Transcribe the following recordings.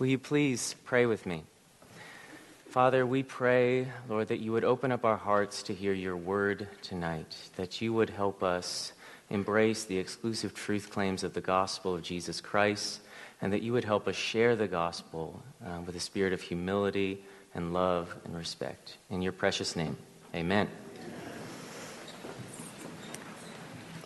Will you please pray with me? Father, we pray, Lord, that you would open up our hearts to hear your word tonight, that you would help us embrace the exclusive truth claims of the gospel of Jesus Christ, and that you would help us share the gospel uh, with a spirit of humility and love and respect. In your precious name, amen.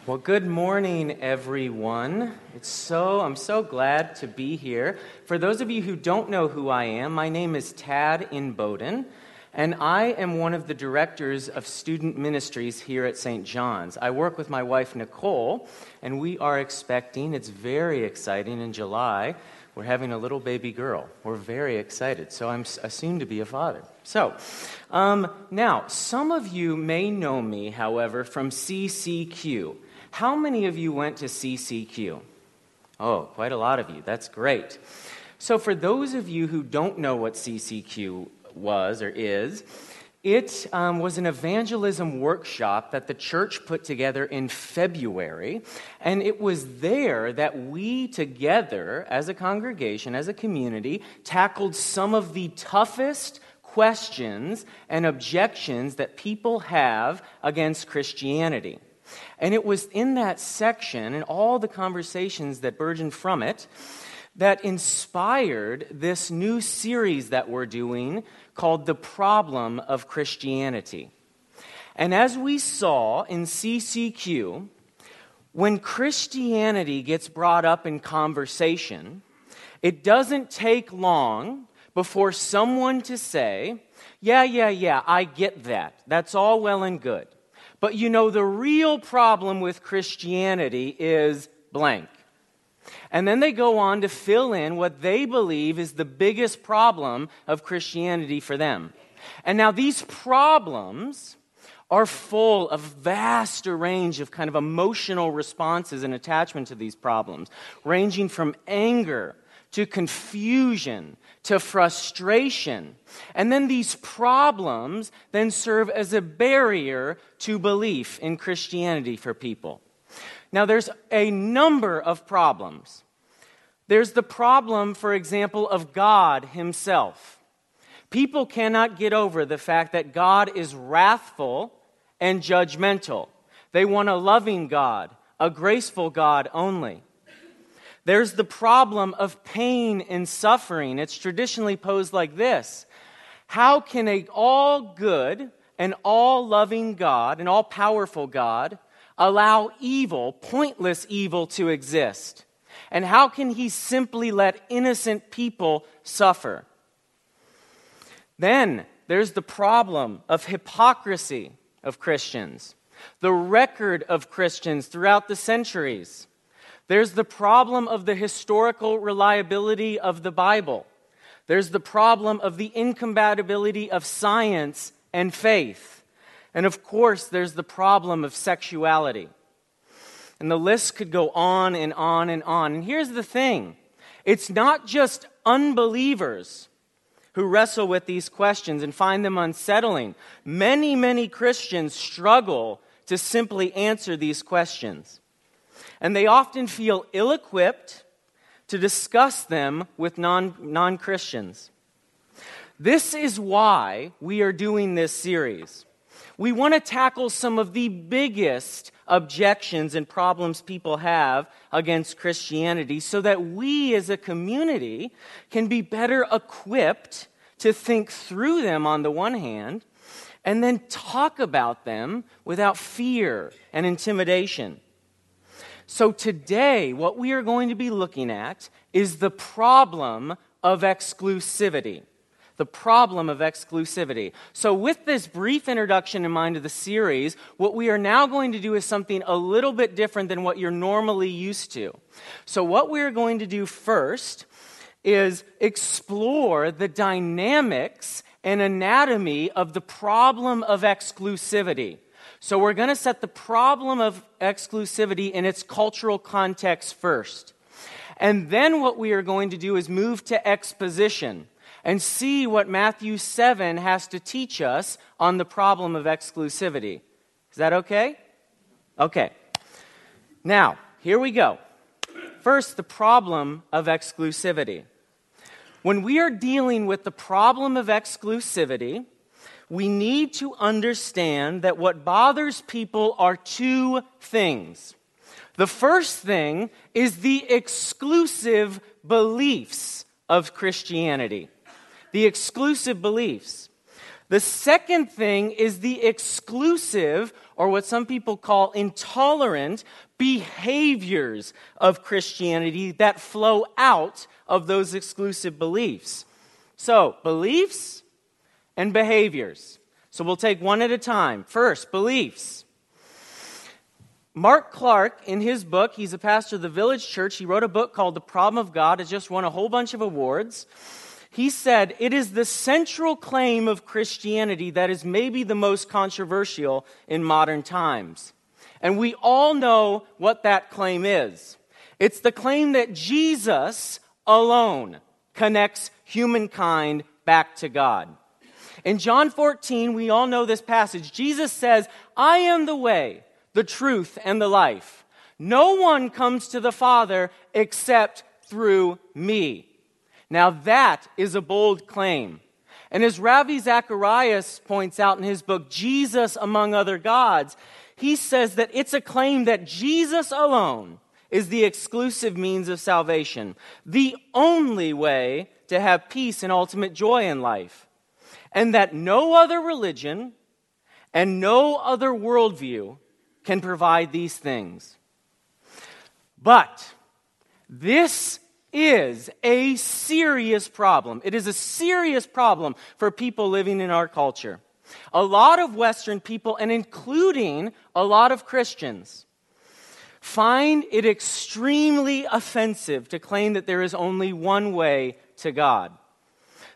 Well, good morning, everyone. It's so, I'm so glad to be here. For those of you who don't know who I am, my name is Tad Inboden, and I am one of the directors of student ministries here at St. John's. I work with my wife, Nicole, and we are expecting, it's very exciting, in July, we're having a little baby girl. We're very excited. So I'm soon to be a father. So, um, now, some of you may know me, however, from CCQ. How many of you went to CCQ? Oh, quite a lot of you. That's great. So, for those of you who don't know what CCQ was or is, it um, was an evangelism workshop that the church put together in February. And it was there that we together, as a congregation, as a community, tackled some of the toughest questions and objections that people have against Christianity. And it was in that section and all the conversations that burgeoned from it that inspired this new series that we're doing called The Problem of Christianity. And as we saw in CCQ, when Christianity gets brought up in conversation, it doesn't take long before someone to say, Yeah, yeah, yeah, I get that. That's all well and good. But you know, the real problem with Christianity is blank. And then they go on to fill in what they believe is the biggest problem of Christianity for them. And now these problems are full of vast range of kind of emotional responses and attachment to these problems, ranging from anger to confusion to frustration. And then these problems then serve as a barrier to belief in Christianity for people. Now, there's a number of problems. There's the problem, for example, of God Himself. People cannot get over the fact that God is wrathful and judgmental. They want a loving God, a graceful God only. There's the problem of pain and suffering. It's traditionally posed like this How can a all good and all loving God, an all powerful God, allow evil, pointless evil, to exist? And how can he simply let innocent people suffer? Then there's the problem of hypocrisy of Christians, the record of Christians throughout the centuries. There's the problem of the historical reliability of the Bible. There's the problem of the incompatibility of science and faith. And of course, there's the problem of sexuality. And the list could go on and on and on. And here's the thing it's not just unbelievers who wrestle with these questions and find them unsettling. Many, many Christians struggle to simply answer these questions and they often feel ill equipped to discuss them with non Christians. This is why we are doing this series. We want to tackle some of the biggest objections and problems people have against Christianity so that we as a community can be better equipped to think through them on the one hand and then talk about them without fear and intimidation. So, today, what we are going to be looking at is the problem of exclusivity. The problem of exclusivity. So, with this brief introduction in mind of the series, what we are now going to do is something a little bit different than what you're normally used to. So, what we're going to do first is explore the dynamics and anatomy of the problem of exclusivity. So we're going to set the problem of exclusivity in its cultural context first. And then what we are going to do is move to exposition and see what Matthew 7 has to teach us on the problem of exclusivity. Is that okay? Okay. Now, here we go. First, the problem of exclusivity. When we are dealing with the problem of exclusivity, we need to understand that what bothers people are two things. The first thing is the exclusive beliefs of Christianity. The exclusive beliefs. The second thing is the exclusive, or what some people call intolerant, behaviors of Christianity that flow out of those exclusive beliefs. So, beliefs and behaviors. So, we'll take one at a time. First, beliefs. Mark Clark, in his book, he's a pastor of the Village Church. He wrote a book called The Problem of God. It just won a whole bunch of awards. He said, It is the central claim of Christianity that is maybe the most controversial in modern times. And we all know what that claim is it's the claim that Jesus alone connects humankind back to God. In John 14, we all know this passage. Jesus says, I am the way the truth, and the life. No one comes to the Father except through me. Now, that is a bold claim. And as Ravi Zacharias points out in his book, Jesus Among Other Gods, he says that it's a claim that Jesus alone is the exclusive means of salvation, the only way to have peace and ultimate joy in life, and that no other religion and no other worldview can provide these things. But this is a serious problem. It is a serious problem for people living in our culture. A lot of Western people, and including a lot of Christians, find it extremely offensive to claim that there is only one way to God.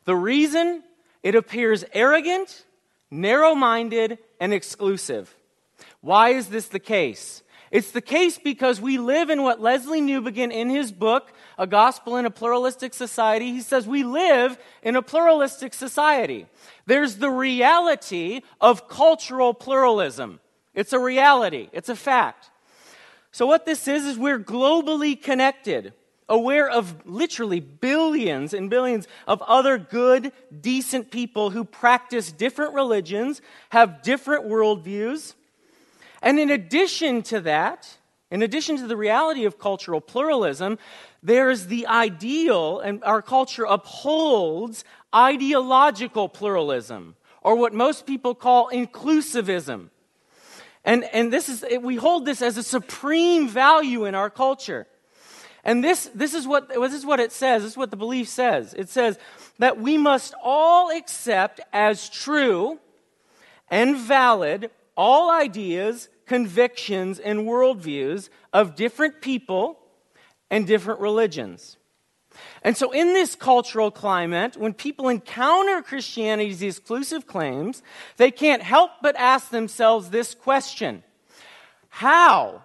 The reason it appears arrogant, narrow minded, and exclusive. Why is this the case? It's the case because we live in what Lesslie Newbigin, in his book, A Gospel in a Pluralistic Society, he says we live in a pluralistic society. There's the reality of cultural pluralism. It's a reality, it's a fact. So, what this is, is we're globally connected, aware of literally billions and billions of other good, decent people who practice different religions, have different worldviews and in addition to that, in addition to the reality of cultural pluralism, there's the ideal, and our culture upholds ideological pluralism, or what most people call inclusivism. And, and this is, we hold this as a supreme value in our culture. And this, this, is what, this is what it says. This is what the belief says. It says that we must all accept as true and valid all ideas, convictions, and worldviews of different people and different religions. And so, in this cultural climate, when people encounter Christianity's exclusive claims, they can't help but ask themselves this question How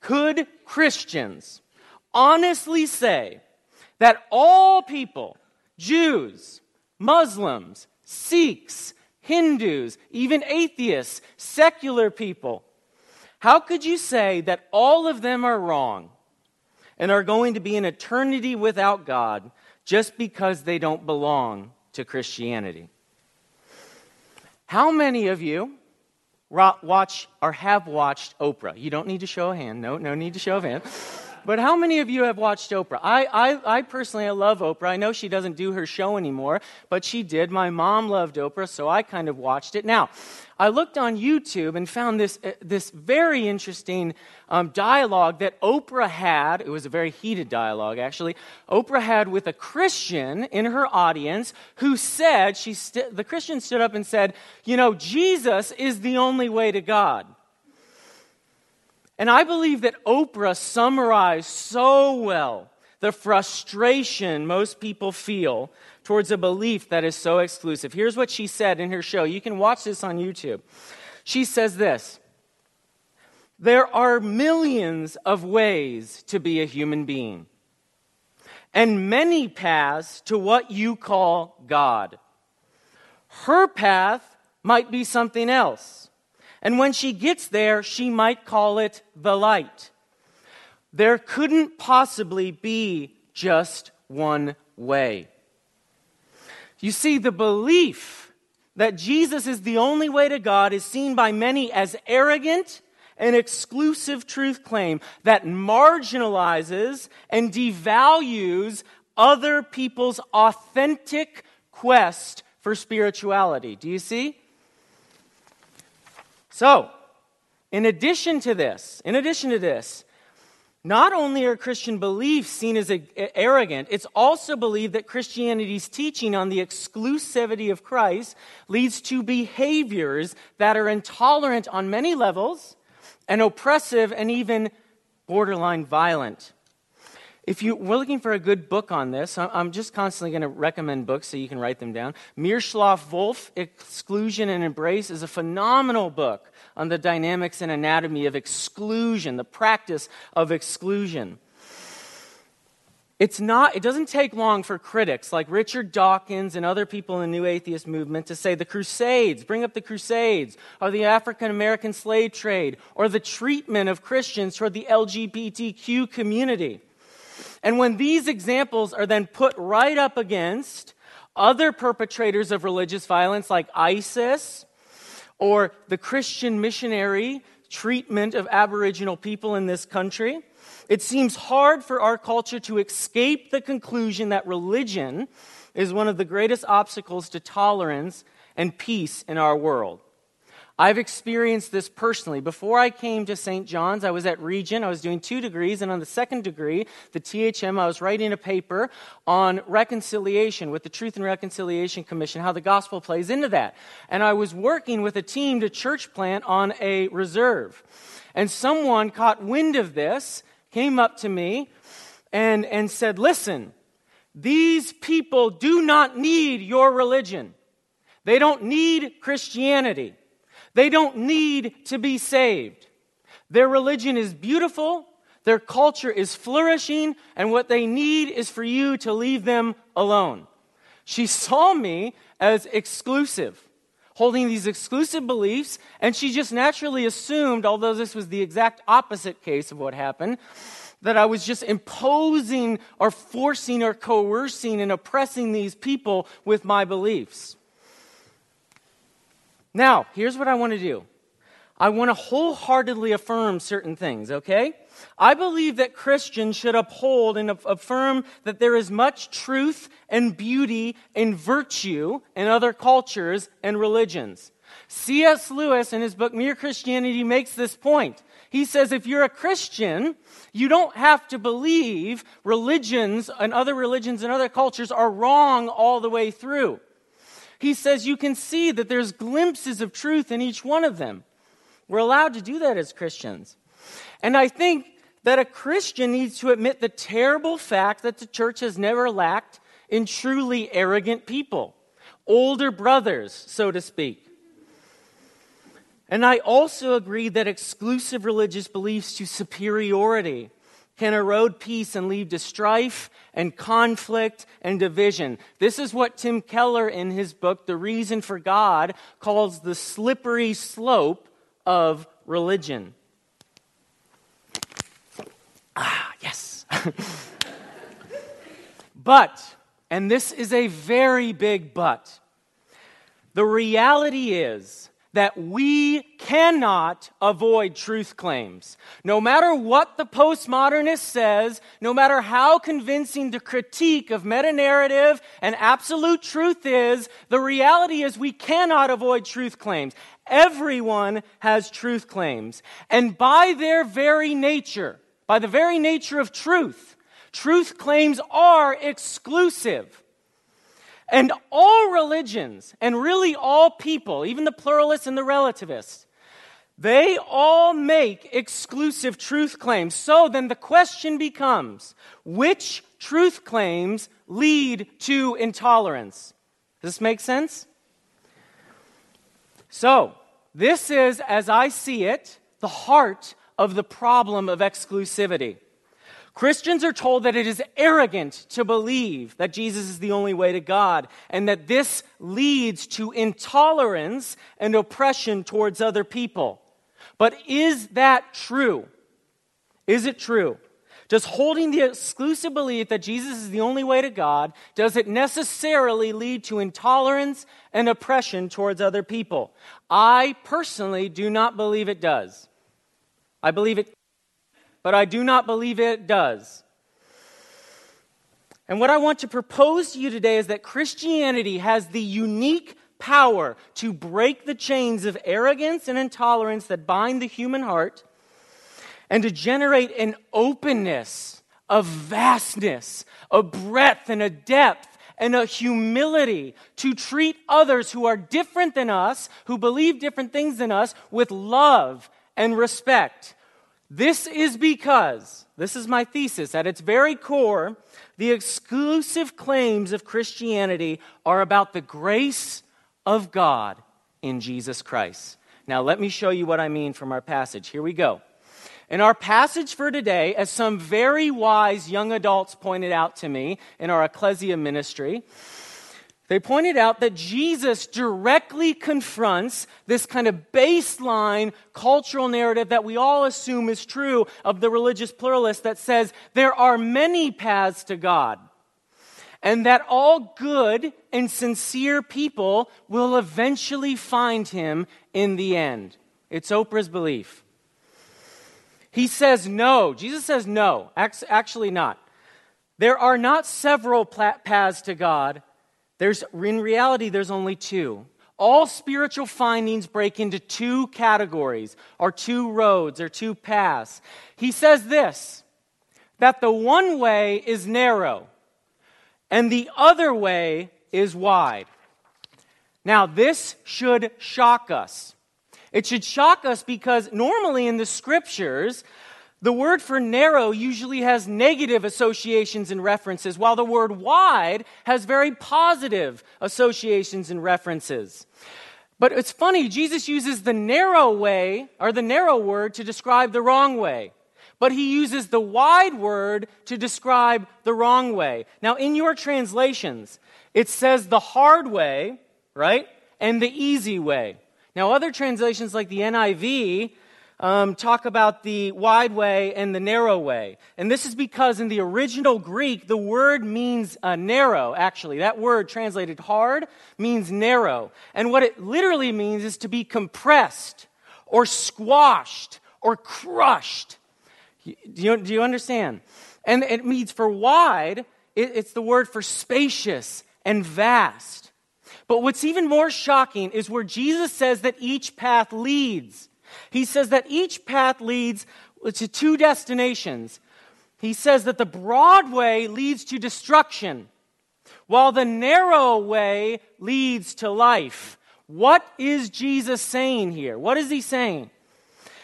could Christians honestly say that all people, Jews, Muslims, Sikhs, Hindus, even atheists, secular people. How could you say that all of them are wrong and are going to be an eternity without God just because they don't belong to Christianity? How many of you watch or have watched Oprah? You don't need to show a hand. No, no need to show a hand. But how many of you have watched Oprah? I, I, I personally I love Oprah. I know she doesn't do her show anymore, but she did. My mom loved Oprah, so I kind of watched it. Now, I looked on YouTube and found this, uh, this very interesting um, dialogue that Oprah had. It was a very heated dialogue, actually. Oprah had with a Christian in her audience who said, she st- the Christian stood up and said, You know, Jesus is the only way to God. And I believe that Oprah summarized so well the frustration most people feel towards a belief that is so exclusive. Here's what she said in her show. You can watch this on YouTube. She says this There are millions of ways to be a human being, and many paths to what you call God. Her path might be something else. And when she gets there, she might call it the light. There couldn't possibly be just one way. You see, the belief that Jesus is the only way to God is seen by many as arrogant and exclusive truth claim that marginalizes and devalues other people's authentic quest for spirituality. Do you see? So, in addition to this, in addition to this, not only are Christian beliefs seen as arrogant, it's also believed that Christianity's teaching on the exclusivity of Christ leads to behaviors that are intolerant on many levels and oppressive and even borderline violent. If you were looking for a good book on this, I'm just constantly going to recommend books so you can write them down. Miroslav Volf, Exclusion and Embrace, is a phenomenal book on the dynamics and anatomy of exclusion, the practice of exclusion. It's not, it doesn't take long for critics like Richard Dawkins and other people in the New Atheist movement to say the Crusades, bring up the Crusades, or the African American slave trade, or the treatment of Christians toward the LGBTQ community. And when these examples are then put right up against other perpetrators of religious violence like ISIS or the Christian missionary treatment of Aboriginal people in this country, it seems hard for our culture to escape the conclusion that religion is one of the greatest obstacles to tolerance and peace in our world. I've experienced this personally. Before I came to St. John's, I was at Regent. I was doing two degrees, and on the second degree, the THM, I was writing a paper on reconciliation with the Truth and Reconciliation Commission, how the gospel plays into that. And I was working with a team to church plant on a reserve. And someone caught wind of this, came up to me, and, and said, Listen, these people do not need your religion. They don't need Christianity. They don't need to be saved. Their religion is beautiful, their culture is flourishing, and what they need is for you to leave them alone. She saw me as exclusive, holding these exclusive beliefs, and she just naturally assumed, although this was the exact opposite case of what happened, that I was just imposing or forcing or coercing and oppressing these people with my beliefs. Now, here's what I want to do I want to wholeheartedly affirm certain things, okay? I believe that Christians should uphold and affirm that there is much truth and beauty and virtue in other cultures and religions. C.S. Lewis, in his book Mere Christianity, makes this point. He says if you're a Christian, you don't have to believe religions and other religions and other cultures are wrong all the way through he says you can see that there's glimpses of truth in each one of them. We're allowed to do that as Christians. And I think that a Christian needs to admit the terrible fact that the church has never lacked in truly arrogant people, older brothers, so to speak. And I also agree that exclusive religious beliefs to superiority can erode peace and lead to strife and conflict and division. This is what Tim Keller, in his book, The Reason for God, calls the slippery slope of religion. Ah, yes. but, and this is a very big but, the reality is that we cannot avoid truth claims. No matter what the postmodernist says, no matter how convincing the critique of meta narrative and absolute truth is, the reality is we cannot avoid truth claims. Everyone has truth claims. And by their very nature, by the very nature of truth, truth claims are exclusive. And all religions, and really all people, even the pluralists and the relativists, they all make exclusive truth claims. So then the question becomes which truth claims lead to intolerance? Does this make sense? So, this is, as I see it, the heart of the problem of exclusivity. Christians are told that it is arrogant to believe that Jesus is the only way to God and that this leads to intolerance and oppression towards other people. But is that true? Is it true? Does holding the exclusive belief that Jesus is the only way to God, does it necessarily lead to intolerance and oppression towards other people? I personally do not believe it does. I believe it, but I do not believe it does. And what I want to propose to you today is that Christianity has the unique power to break the chains of arrogance and intolerance that bind the human heart and to generate an openness, a vastness, a breadth, and a depth and a humility to treat others who are different than us, who believe different things than us, with love and respect. This is because, this is my thesis, at its very core, the exclusive claims of Christianity are about the grace of God in Jesus Christ. Now, let me show you what I mean from our passage. Here we go. In our passage for today, as some very wise young adults pointed out to me in our ecclesia ministry, they pointed out that Jesus directly confronts this kind of baseline cultural narrative that we all assume is true of the religious pluralist that says there are many paths to God and that all good and sincere people will eventually find him in the end. It's Oprah's belief. He says no. Jesus says no. Actually, not. There are not several paths to God. There's, in reality, there's only two. All spiritual findings break into two categories, or two roads, or two paths. He says this that the one way is narrow, and the other way is wide. Now, this should shock us. It should shock us because normally in the scriptures, the word for narrow usually has negative associations and references, while the word wide has very positive associations and references. But it's funny, Jesus uses the narrow way, or the narrow word, to describe the wrong way. But he uses the wide word to describe the wrong way. Now, in your translations, it says the hard way, right? And the easy way. Now, other translations like the NIV um, talk about the wide way and the narrow way. And this is because in the original Greek, the word means uh, narrow, actually. That word translated hard means narrow. And what it literally means is to be compressed or squashed or crushed. Do you, do you understand? And it means for wide, it, it's the word for spacious and vast. But what's even more shocking is where Jesus says that each path leads. He says that each path leads to two destinations. He says that the broad way leads to destruction, while the narrow way leads to life. What is Jesus saying here? What is he saying?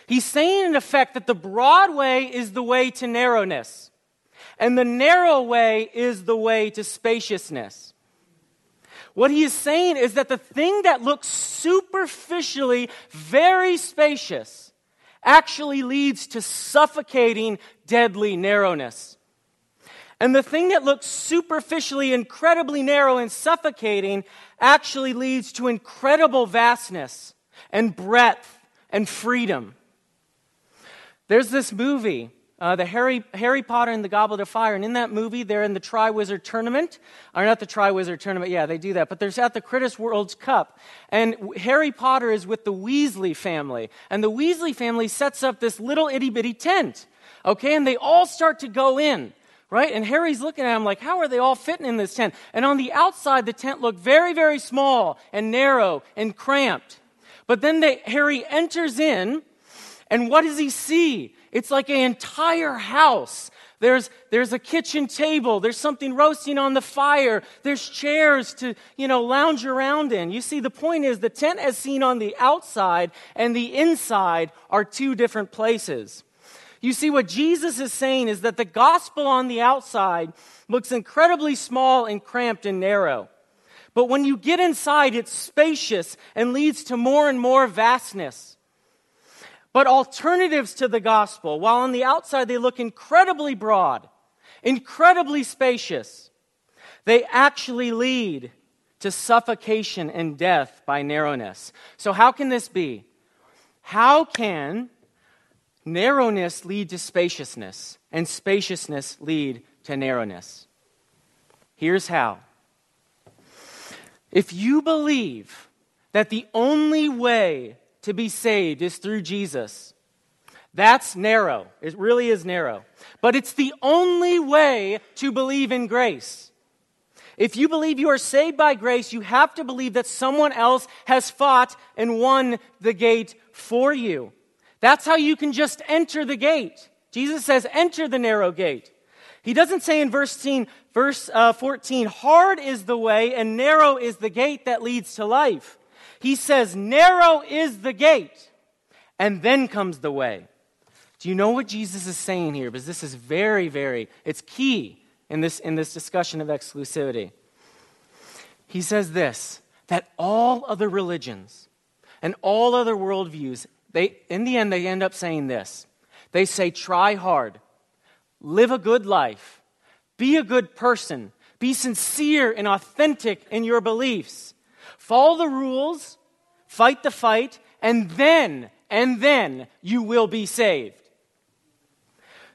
He's saying, in effect, that the broad way is the way to narrowness, and the narrow way is the way to spaciousness. What he is saying is that the thing that looks superficially very spacious actually leads to suffocating, deadly narrowness. And the thing that looks superficially incredibly narrow and suffocating actually leads to incredible vastness and breadth and freedom. There's this movie uh, the Harry, Harry Potter and the Goblet of Fire. And in that movie, they're in the Triwizard Tournament. Or not the Triwizard Tournament, yeah, they do that. But they're at the Quidditch World's Cup. And Harry Potter is with the Weasley family. And the Weasley family sets up this little itty bitty tent. Okay, and they all start to go in right? And Harry's looking at him like, how are they all fitting in this tent? And on the outside, the tent looked very, very small and narrow and cramped. But then they, Harry enters in, and what does he see? It's like an entire house. There's, there's a kitchen table. There's something roasting on the fire. There's chairs to, you know, lounge around in. You see, the point is the tent as seen on the outside and the inside are two different places. You see, what Jesus is saying is that the gospel on the outside looks incredibly small and cramped and narrow. But when you get inside, it's spacious and leads to more and more vastness. But alternatives to the gospel, while on the outside they look incredibly broad, incredibly spacious, they actually lead to suffocation and death by narrowness. So, how can this be? How can narrowness lead to spaciousness, and spaciousness lead to narrowness. Here's how. If you believe that the only way to be saved is through Jesus, that's narrow. It really is narrow. But it's the only way to believe in grace. If you believe you are saved by grace, you have to believe that someone else has fought and won the gate for you. That's how you can just enter the gate. Jesus says, enter the narrow gate. He doesn't say in verse 14, verse, uh, 14, hard is the way and narrow is the gate that leads to life. He says, narrow is the gate, and then comes the way. Do you know what Jesus is saying here? Because this is very, very, it's key in this, in this discussion of exclusivity. He says this that all other religions and all other worldviews, they, in the end, they end up saying this. They say, try hard, live a good life, be a good person, be sincere and authentic in your beliefs. Follow the rules, fight the fight, and then, and then you will be saved.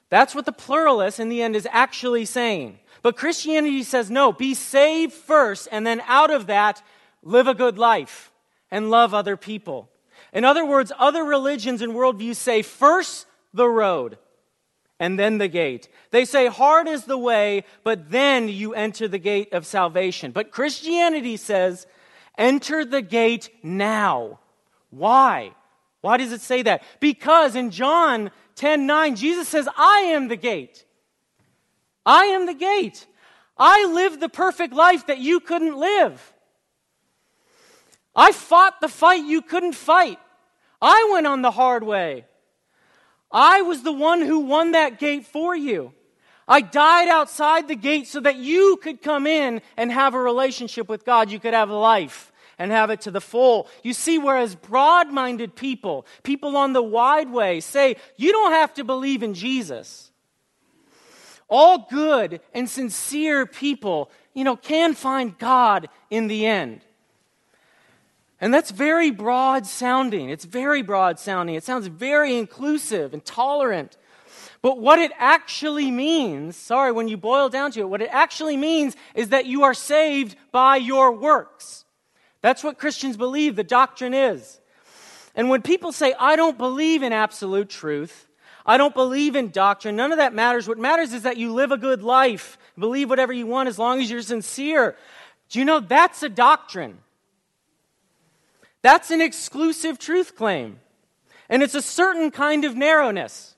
That's what the pluralist in the end is actually saying. But Christianity says no, be saved first, and then out of that, live a good life and love other people. In other words, other religions and worldviews say first the road and then the gate. They say hard is the way, but then you enter the gate of salvation. But Christianity says enter the gate now. Why? Why does it say that? Because in John 10 9, Jesus says, I am the gate. I am the gate. I lived the perfect life that you couldn't live. I fought the fight you couldn't fight. I went on the hard way. I was the one who won that gate for you. I died outside the gate so that you could come in and have a relationship with God. You could have life and have it to the full. You see, whereas broad minded people, people on the wide way, say, you don't have to believe in Jesus. All good and sincere people, you know, can find God in the end. And that's very broad sounding. It's very broad sounding. It sounds very inclusive and tolerant. But what it actually means, sorry, when you boil down to it, what it actually means is that you are saved by your works. That's what Christians believe the doctrine is. And when people say, I don't believe in absolute truth, I don't believe in doctrine, none of that matters. What matters is that you live a good life, believe whatever you want as long as you're sincere. Do you know that's a doctrine? That's an exclusive truth claim. And it's a certain kind of narrowness.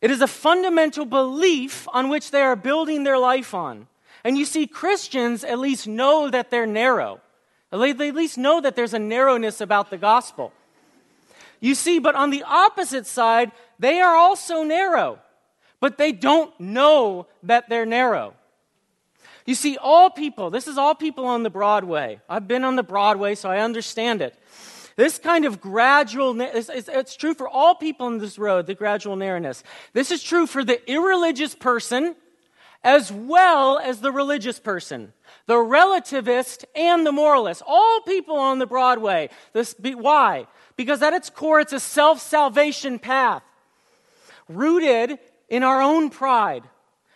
It is a fundamental belief on which they are building their life on. And you see, Christians at least know that they're narrow. They at least know that there's a narrowness about the gospel. You see, but on the opposite side, they are also narrow, but they don't know that they're narrow. You see, all people, this is all people on the Broadway. I've been on the Broadway, so I understand it. This kind of gradual, it's, it's, true for all people on this road, the gradual narrowness. This is true for the irreligious person as well as the religious person, the relativist and the moralist. All people on the Broadway. This, why? Because at its core, it's a self salvation path rooted in our own pride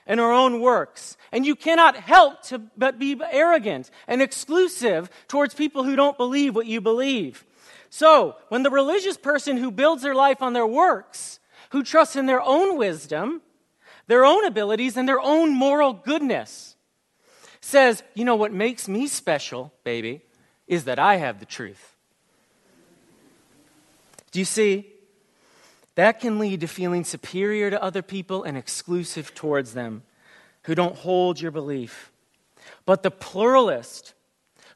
and our own works. And you cannot help to but be arrogant and exclusive towards people who don't believe what you believe. So, when the religious person who builds their life on their works, who trusts in their own wisdom, their own abilities, and their own moral goodness, says, You know what makes me special, baby, is that I have the truth. Do you see? That can lead to feeling superior to other people and exclusive towards them who don't hold your belief. But the pluralist,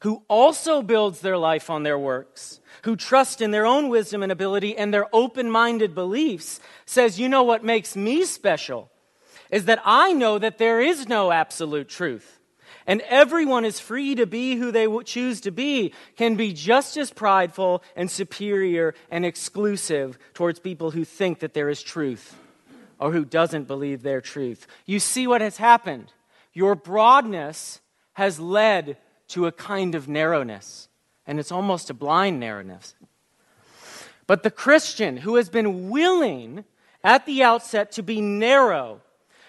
who also builds their life on their works, who trust in their own wisdom and ability and their open minded beliefs, says, You know what makes me special? Is that I know that there is no absolute truth. And everyone is free to be who they choose to be, can be just as prideful and superior and exclusive towards people who think that there is truth or who doesn't believe their truth. You see what has happened. Your broadness has led to a kind of narrowness, and it's almost a blind narrowness. But the Christian who has been willing at the outset to be narrow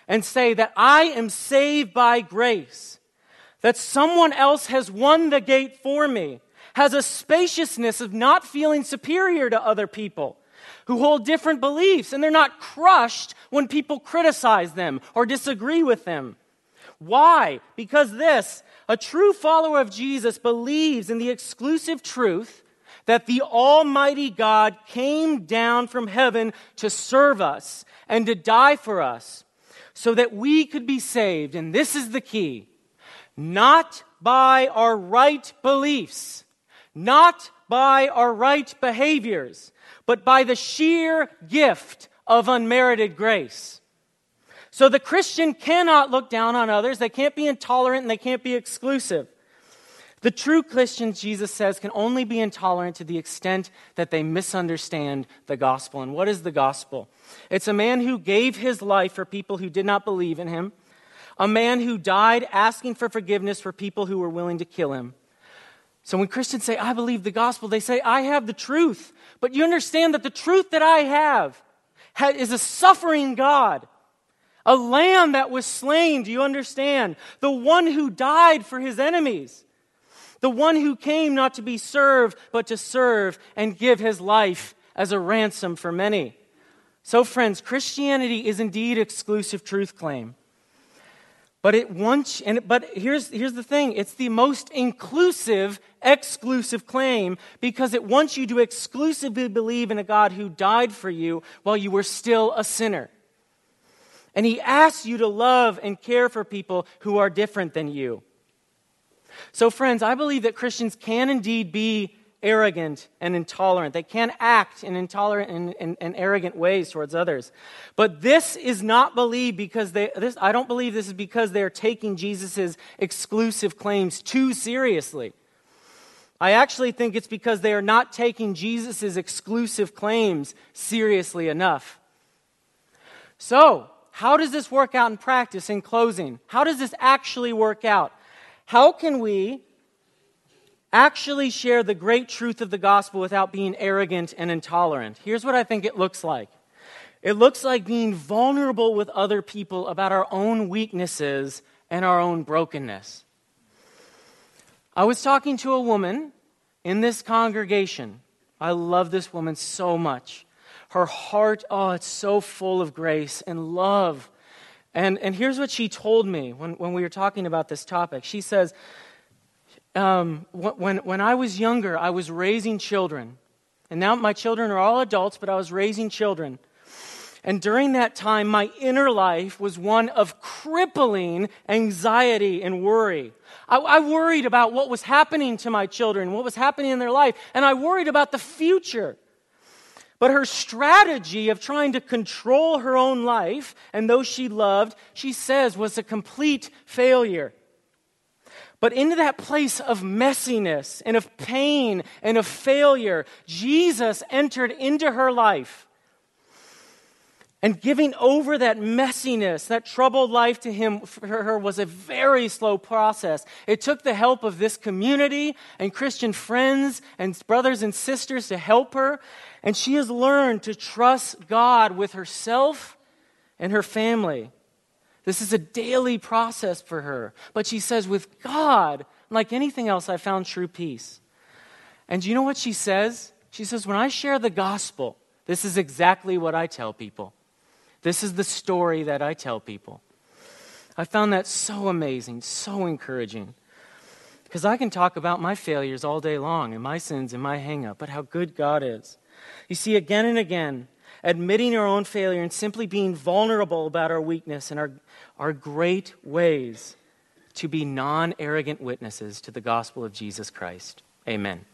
and say that I am saved by grace, that someone else has won the gate for me, has a spaciousness of not feeling superior to other people who hold different beliefs, and they're not crushed when people criticize them or disagree with them. Why? Because this, a true follower of Jesus believes in the exclusive truth that the Almighty God came down from heaven to serve us and to die for us so that we could be saved. And this is the key not by our right beliefs, not by our right behaviors, but by the sheer gift of unmerited grace. So the Christian cannot look down on others, they can't be intolerant, and they can't be exclusive. The true Christians, Jesus says, can only be intolerant to the extent that they misunderstand the gospel. And what is the gospel? It's a man who gave his life for people who did not believe in him, a man who died asking for forgiveness for people who were willing to kill him. So when Christians say, I believe the gospel, they say, I have the truth. But you understand that the truth that I have is a suffering God, a lamb that was slain. Do you understand? The one who died for his enemies. The one who came not to be served, but to serve and give his life as a ransom for many. So, friends, Christianity is indeed exclusive truth claim. But it wants, and but here's, here's the thing it's the most inclusive, exclusive claim because it wants you to exclusively believe in a God who died for you while you were still a sinner. And he asks you to love and care for people who are different than you. So, friends, I believe that Christians can indeed be arrogant and intolerant. They can act in intolerant and, and, and, arrogant ways towards others. But this is not believed because they, this, I don't believe this is because they're taking Jesus' exclusive claims too seriously. I actually think it's because they are not taking Jesus' exclusive claims seriously enough. So, how does this work out in practice in closing? How does this actually work out? How can we actually share the great truth of the gospel without being arrogant and intolerant? Here's what I think it looks like it looks like being vulnerable with other people about our own weaknesses and our own brokenness. I was talking to a woman in this congregation. I love this woman so much. Her heart, oh, it's so full of grace and love and, and here's what she told me when, when we were talking about this topic. She says, um, when, when I was younger, I was raising children. And now my children are all adults, but I was raising children. And during that time, my inner life was one of crippling anxiety and worry. I, I, worried about what was happening to my children, what was happening in their life, and I worried about the future. But her strategy of trying to control her own life and those she loved, she says, was a complete failure. But into that place of messiness and of pain and of failure, Jesus entered into her life. And giving over that messiness, that troubled life to him for her was a very slow process. It took the help of this community and Christian friends and brothers and sisters to help her. And she has learned to trust God with herself and her family. This is a daily process for her. But she says, with God, like anything else, I found true peace. And do you know what she says? She says, when I share the gospel, this is exactly what I tell people. This is the story that I tell people. I found that so amazing, so encouraging. Because I can talk about my failures all day long and my sins and my hang up, but how good God is. You see, again and again, admitting our own failure and simply being vulnerable about our weakness and our, our great ways to be non arrogant witnesses to the gospel of Jesus Christ. Amen.